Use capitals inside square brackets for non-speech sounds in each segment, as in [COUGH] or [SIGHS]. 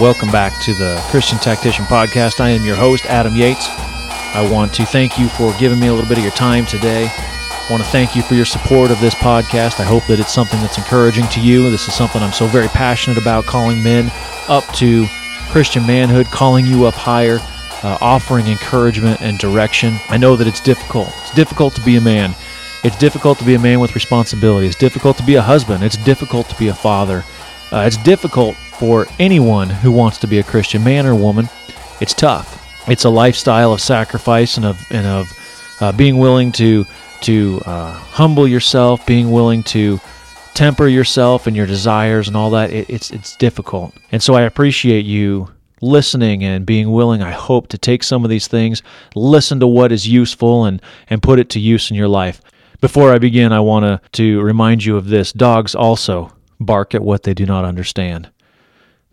Welcome back to the Christian Tactician Podcast. I am your host, Adam Yates. I want to thank you for giving me a little bit of your time today. I want to thank you for your support of this podcast. I hope that it's something that's encouraging to you. This is something I'm so very passionate about calling men up to Christian manhood, calling you up higher, uh, offering encouragement and direction. I know that it's difficult. It's difficult to be a man. It's difficult to be a man with responsibility. It's difficult to be a husband. It's difficult to be a father. Uh, it's difficult for anyone who wants to be a Christian man or woman. It's tough. It's a lifestyle of sacrifice and of and of uh, being willing to to uh, humble yourself, being willing to temper yourself and your desires and all that. It, it's it's difficult, and so I appreciate you listening and being willing. I hope to take some of these things, listen to what is useful, and and put it to use in your life. Before I begin, I want to to remind you of this: dogs also bark at what they do not understand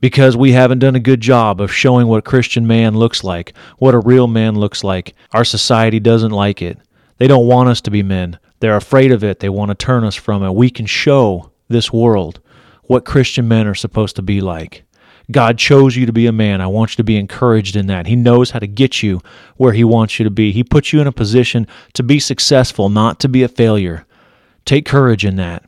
because we haven't done a good job of showing what Christian man looks like, what a real man looks like. Our society doesn't like it. They don't want us to be men. They're afraid of it. They want to turn us from it. We can show this world what Christian men are supposed to be like. God chose you to be a man. I want you to be encouraged in that. He knows how to get you where He wants you to be. He puts you in a position to be successful, not to be a failure. Take courage in that.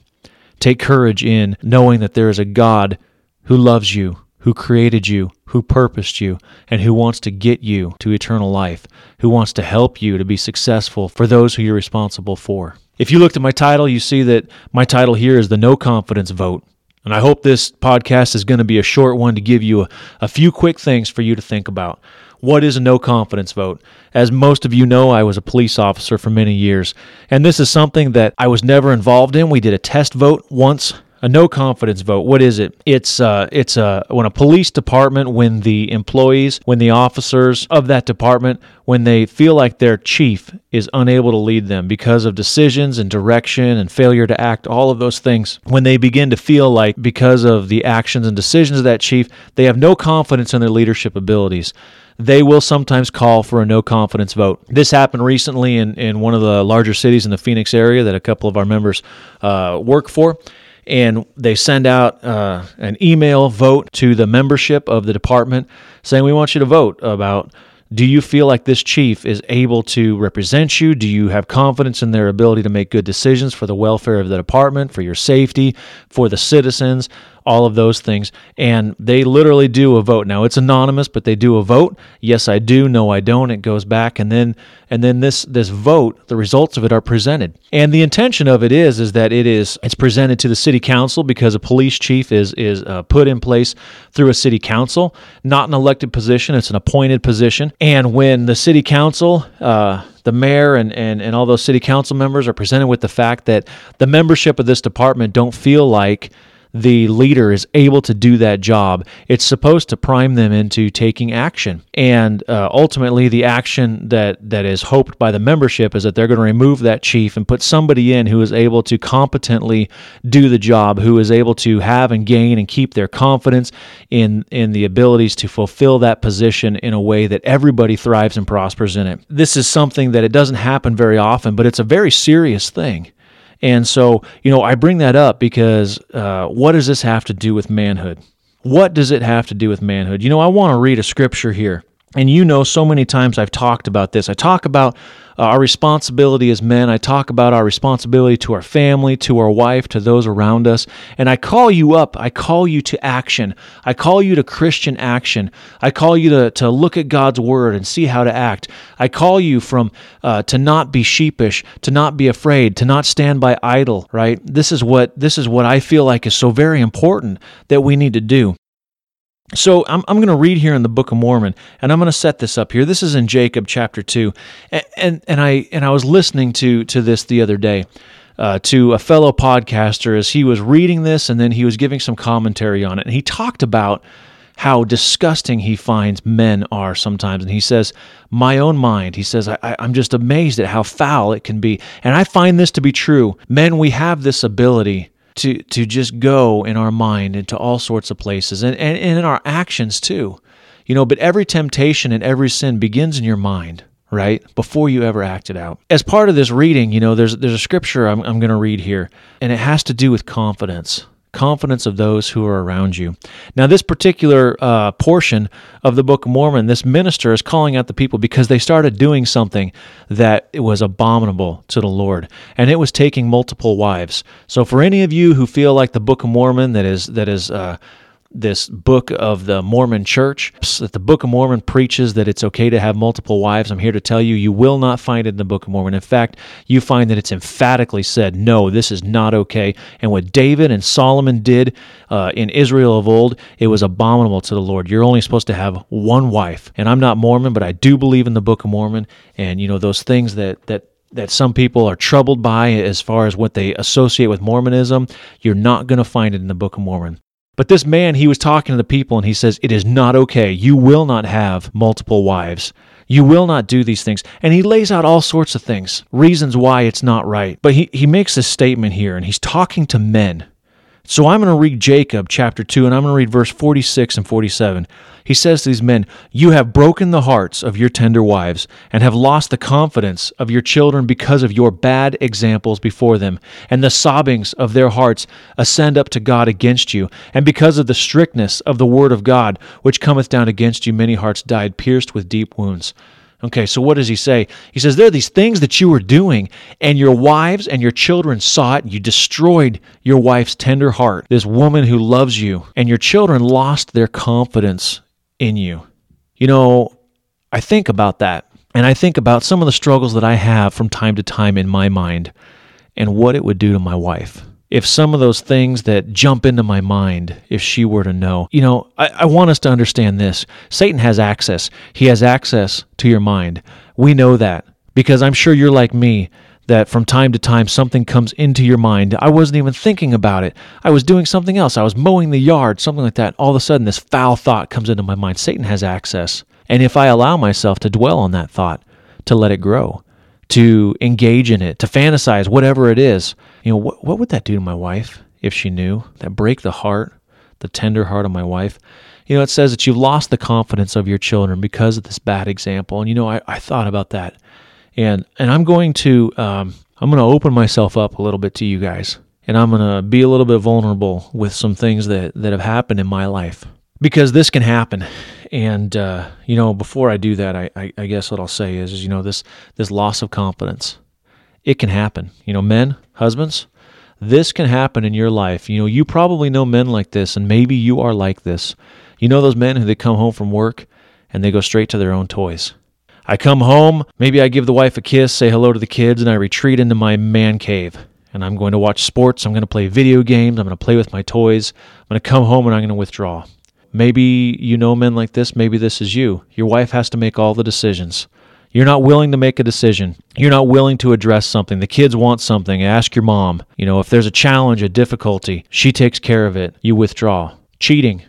Take courage in knowing that there is a God who loves you, who created you, who purposed you, and who wants to get you to eternal life, who wants to help you to be successful for those who you're responsible for. If you looked at my title, you see that my title here is the No Confidence Vote. And I hope this podcast is going to be a short one to give you a, a few quick things for you to think about. What is a no confidence vote? As most of you know, I was a police officer for many years, and this is something that I was never involved in. We did a test vote once a no confidence vote. What is it? It's uh, it's uh, when a police department, when the employees, when the officers of that department, when they feel like their chief is unable to lead them because of decisions and direction and failure to act, all of those things, when they begin to feel like because of the actions and decisions of that chief, they have no confidence in their leadership abilities they will sometimes call for a no confidence vote. This happened recently in, in one of the larger cities in the Phoenix area that a couple of our members uh, work for and they send out uh, an email vote to the membership of the department saying, We want you to vote about do you feel like this chief is able to represent you? Do you have confidence in their ability to make good decisions for the welfare of the department, for your safety, for the citizens? All of those things. And they literally do a vote. Now it's anonymous, but they do a vote. Yes, I do. No, I don't. It goes back, and then and then this this vote, the results of it are presented. And the intention of it is is that it is it's presented to the city council because a police chief is is uh, put in place through a city council, not an elected position. It's an appointed position. And when the city council uh, the mayor and, and, and all those city council members are presented with the fact that the membership of this department don't feel like the leader is able to do that job, it's supposed to prime them into taking action. And uh, ultimately, the action that, that is hoped by the membership is that they're going to remove that chief and put somebody in who is able to competently do the job, who is able to have and gain and keep their confidence in, in the abilities to fulfill that position in a way that everybody thrives and prospers in it. This is something that it doesn't happen very often, but it's a very serious thing. And so, you know, I bring that up because uh, what does this have to do with manhood? What does it have to do with manhood? You know, I want to read a scripture here. And you know, so many times I've talked about this. I talk about uh, our responsibility as men. I talk about our responsibility to our family, to our wife, to those around us. And I call you up. I call you to action. I call you to Christian action. I call you to, to look at God's word and see how to act. I call you from uh, to not be sheepish, to not be afraid, to not stand by idle, right? This is what this is what I feel like is so very important that we need to do. So I'm, I'm going to read here in the Book of Mormon, and I'm going to set this up here. This is in Jacob chapter two, and and, and I and I was listening to to this the other day. Uh, to a fellow podcaster as he was reading this and then he was giving some commentary on it. And he talked about how disgusting he finds men are sometimes. And he says, My own mind, he says, I, I'm just amazed at how foul it can be. And I find this to be true. Men, we have this ability to to just go in our mind into all sorts of places and, and, and in our actions too. You know, but every temptation and every sin begins in your mind right? Before you ever act it out. As part of this reading you know there's there's a scripture i'm, I'm going to read here and it has to do with confidence confidence of those who are around you. Now, this particular uh, portion of the Book of Mormon, this minister is calling out the people because they started doing something that was abominable to the Lord, and it was taking multiple wives. So, for any of you who feel like the Book of Mormon that is that is uh, this book of the Mormon church, that the Book of Mormon preaches that it's okay to have multiple wives. I'm here to tell you, you will not find it in the Book of Mormon. In fact, you find that it's emphatically said, no, this is not okay. And what David and Solomon did uh, in Israel of old, it was abominable to the Lord. You're only supposed to have one wife. And I'm not Mormon, but I do believe in the Book of Mormon. And, you know, those things that, that, that some people are troubled by as far as what they associate with Mormonism, you're not going to find it in the Book of Mormon. But this man, he was talking to the people and he says, It is not okay. You will not have multiple wives. You will not do these things. And he lays out all sorts of things, reasons why it's not right. But he, he makes this statement here and he's talking to men. So I'm going to read Jacob chapter 2 and I'm going to read verse 46 and 47. He says to these men, You have broken the hearts of your tender wives and have lost the confidence of your children because of your bad examples before them, and the sobbings of their hearts ascend up to God against you. And because of the strictness of the word of God, which cometh down against you, many hearts died, pierced with deep wounds. Okay, so what does he say? He says, There are these things that you were doing, and your wives and your children saw it. You destroyed your wife's tender heart, this woman who loves you, and your children lost their confidence in you. You know, I think about that, and I think about some of the struggles that I have from time to time in my mind and what it would do to my wife if some of those things that jump into my mind, if she were to know, you know, I, I, want us to understand this. Satan has access. He has access to your mind. We know that because I'm sure you're like me that from time to time something comes into your mind. I wasn't even thinking about it. I was doing something else. I was mowing the yard, something like that. All of a sudden, this foul thought comes into my mind. Satan has access. And if I allow myself to dwell on that thought, to let it grow, to engage in it, to fantasize, whatever it is. You know, what, what would that do to my wife if she knew? That break the heart, the tender heart of my wife. You know, it says that you've lost the confidence of your children because of this bad example. And you know, I, I thought about that, and and I'm going to um, I'm going to open myself up a little bit to you guys, and I'm going to be a little bit vulnerable with some things that that have happened in my life because this can happen. And uh, you know, before I do that, I, I, I guess what I'll say is, is, you know, this this loss of confidence, it can happen. You know, men, husbands, this can happen in your life. You know, you probably know men like this, and maybe you are like this. You know those men who they come home from work and they go straight to their own toys. I come home, maybe I give the wife a kiss, say hello to the kids, and I retreat into my man cave. And I'm going to watch sports. I'm going to play video games. I'm going to play with my toys. I'm going to come home and I'm going to withdraw. Maybe you know men like this. Maybe this is you. Your wife has to make all the decisions. You're not willing to make a decision. You're not willing to address something. The kids want something. Ask your mom. You know, if there's a challenge, a difficulty, she takes care of it. You withdraw. Cheating,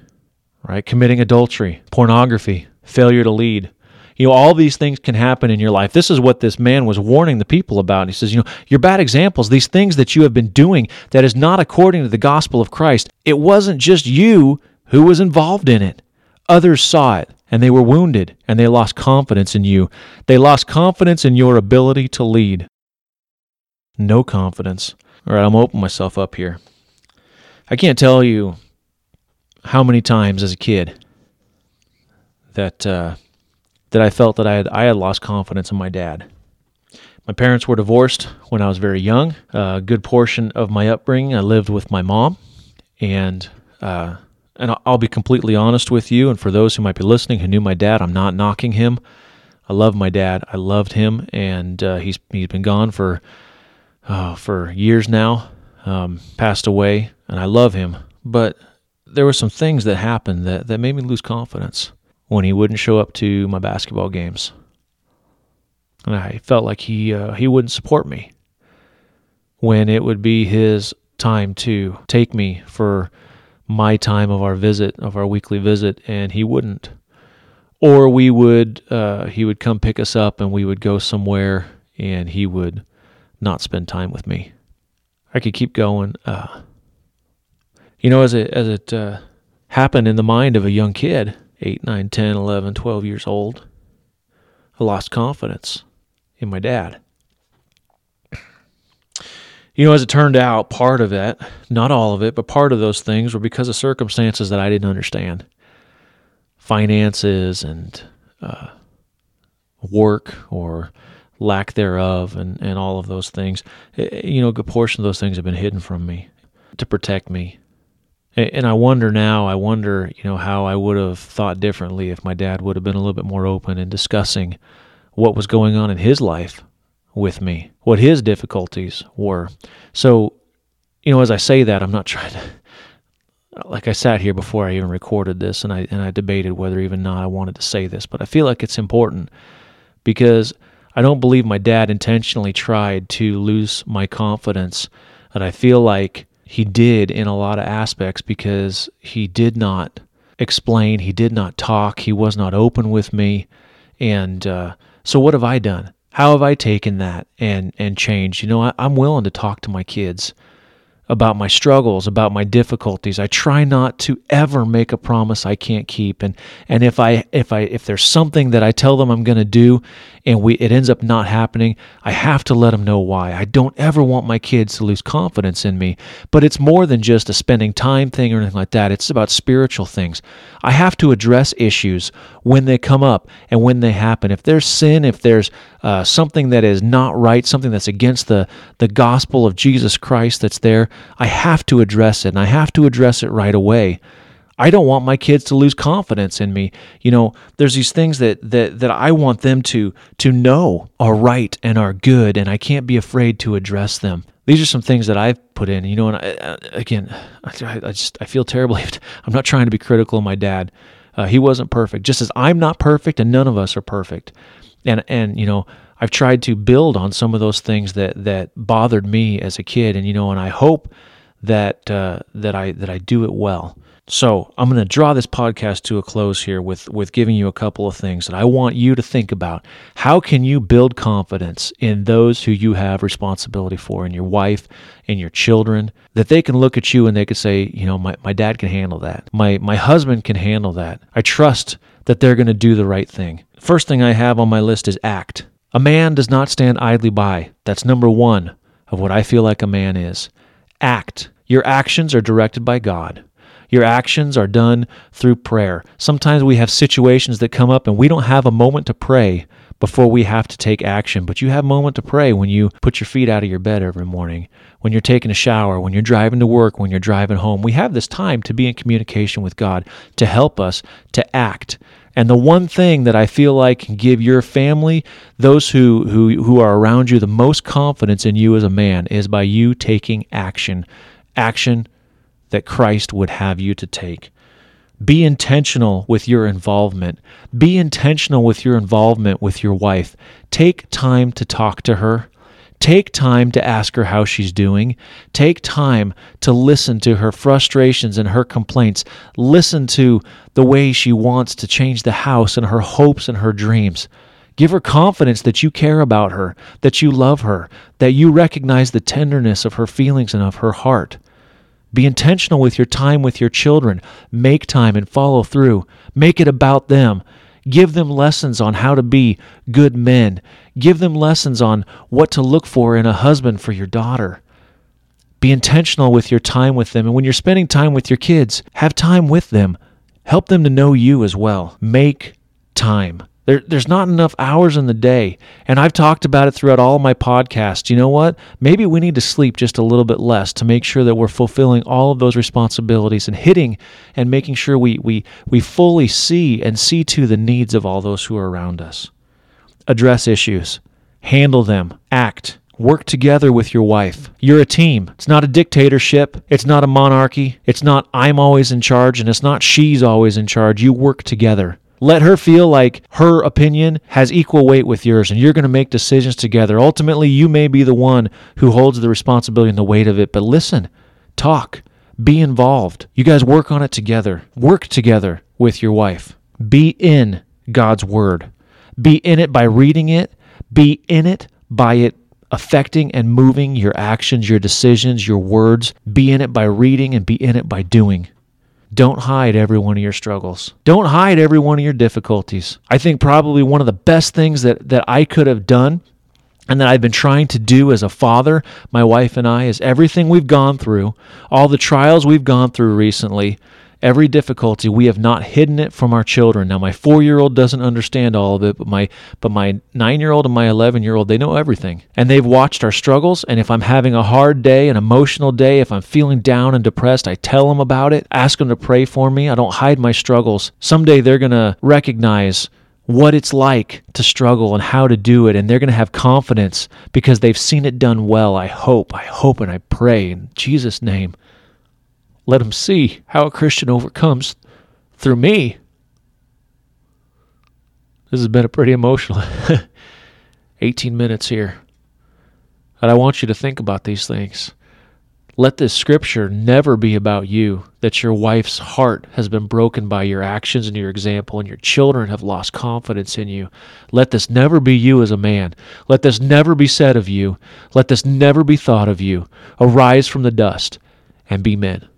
right? Committing adultery, pornography, failure to lead. You know, all these things can happen in your life. This is what this man was warning the people about. He says, you know, your bad examples, these things that you have been doing that is not according to the gospel of Christ. It wasn't just you who was involved in it. Others saw it and they were wounded and they lost confidence in you. They lost confidence in your ability to lead. No confidence. All right, I'm opening myself up here. I can't tell you how many times as a kid that uh, that I felt that I had I had lost confidence in my dad. My parents were divorced when I was very young. a good portion of my upbringing, I lived with my mom, and uh, and I'll be completely honest with you, and for those who might be listening who knew my dad, I'm not knocking him. I love my dad. I loved him, and uh, he's he's been gone for uh, for years now, um, passed away, and I love him. But there were some things that happened that, that made me lose confidence when he wouldn't show up to my basketball games, and I felt like he uh, he wouldn't support me when it would be his time to take me for my time of our visit, of our weekly visit, and he wouldn't. Or we would, uh, he would come pick us up and we would go somewhere and he would not spend time with me. I could keep going. Uh, you know, as it, as it uh, happened in the mind of a young kid, 8, 9, 10, 11, 12 years old, I lost confidence in my dad. You know, as it turned out, part of it, not all of it, but part of those things were because of circumstances that I didn't understand finances and uh, work or lack thereof and, and all of those things. You know, a good portion of those things have been hidden from me to protect me. And I wonder now, I wonder, you know, how I would have thought differently if my dad would have been a little bit more open in discussing what was going on in his life with me, what his difficulties were. So, you know, as I say that, I'm not [LAUGHS] trying to like I sat here before I even recorded this and I and I debated whether even not I wanted to say this, but I feel like it's important because I don't believe my dad intentionally tried to lose my confidence. And I feel like he did in a lot of aspects because he did not explain, he did not talk, he was not open with me. And uh, so, what have I done? How have I taken that and, and changed? You know, I, I'm willing to talk to my kids about my struggles, about my difficulties. I try not to ever make a promise I can't keep. And and if I if I if there's something that I tell them I'm going to do and we it ends up not happening, I have to let them know why. I don't ever want my kids to lose confidence in me. But it's more than just a spending time thing or anything like that. It's about spiritual things. I have to address issues when they come up and when they happen. If there's sin, if there's uh, something that is not right, something that's against the the gospel of Jesus Christ that's there, I have to address it and I have to address it right away. I don't want my kids to lose confidence in me. You know, there's these things that that that I want them to to know are right and are good and I can't be afraid to address them. These are some things that I've put in, you know, and I, again, [SIGHS] I, I just I feel terribly. [LAUGHS] I'm not trying to be critical of my dad. Uh, he wasn't perfect, just as I'm not perfect and none of us are perfect. And and you know, I've tried to build on some of those things that that bothered me as a kid, and you know, and I hope that uh, that I that I do it well. So I'm going to draw this podcast to a close here with with giving you a couple of things that I want you to think about. How can you build confidence in those who you have responsibility for, in your wife, in your children, that they can look at you and they can say, you know, my, my dad can handle that. My my husband can handle that. I trust that they're going to do the right thing. First thing I have on my list is act. A man does not stand idly by. That's number one of what I feel like a man is. Act. Your actions are directed by God. Your actions are done through prayer. Sometimes we have situations that come up and we don't have a moment to pray before we have to take action, but you have a moment to pray when you put your feet out of your bed every morning, when you're taking a shower, when you're driving to work, when you're driving home. We have this time to be in communication with God to help us to act. And the one thing that I feel like can give your family, those who, who, who are around you, the most confidence in you as a man is by you taking action. Action that Christ would have you to take. Be intentional with your involvement. Be intentional with your involvement with your wife. Take time to talk to her. Take time to ask her how she's doing. Take time to listen to her frustrations and her complaints. Listen to the way she wants to change the house and her hopes and her dreams. Give her confidence that you care about her, that you love her, that you recognize the tenderness of her feelings and of her heart. Be intentional with your time with your children. Make time and follow through. Make it about them. Give them lessons on how to be good men. Give them lessons on what to look for in a husband for your daughter. Be intentional with your time with them. And when you're spending time with your kids, have time with them. Help them to know you as well. Make time. There, there's not enough hours in the day. And I've talked about it throughout all my podcasts. You know what? Maybe we need to sleep just a little bit less to make sure that we're fulfilling all of those responsibilities and hitting and making sure we, we, we fully see and see to the needs of all those who are around us. Address issues, handle them, act. Work together with your wife. You're a team. It's not a dictatorship. It's not a monarchy. It's not I'm always in charge and it's not she's always in charge. You work together. Let her feel like her opinion has equal weight with yours and you're going to make decisions together. Ultimately, you may be the one who holds the responsibility and the weight of it, but listen, talk, be involved. You guys work on it together. Work together with your wife. Be in God's Word. Be in it by reading it, be in it by it affecting and moving your actions, your decisions, your words. Be in it by reading and be in it by doing. Don't hide every one of your struggles. Don't hide every one of your difficulties. I think probably one of the best things that, that I could have done and that I've been trying to do as a father, my wife and I, is everything we've gone through, all the trials we've gone through recently, every difficulty, we have not hidden it from our children. Now, my four year old doesn't understand all of it, but my but my nine year old and my eleven year old, they know everything. And they've watched our struggles. And if I'm having a hard day, an emotional day, if I'm feeling down and depressed, I tell them about it, ask them to pray for me. I don't hide my struggles. Someday they're gonna recognize what it's like to struggle and how to do it. And they're going to have confidence because they've seen it done well. I hope, I hope, and I pray in Jesus' name. Let them see how a Christian overcomes through me. This has been a pretty emotional [LAUGHS] 18 minutes here. And I want you to think about these things. Let this scripture never be about you, that your wife's heart has been broken by your actions and your example, and your children have lost confidence in you. Let this never be you as a man. Let this never be said of you. Let this never be thought of you. Arise from the dust and be men.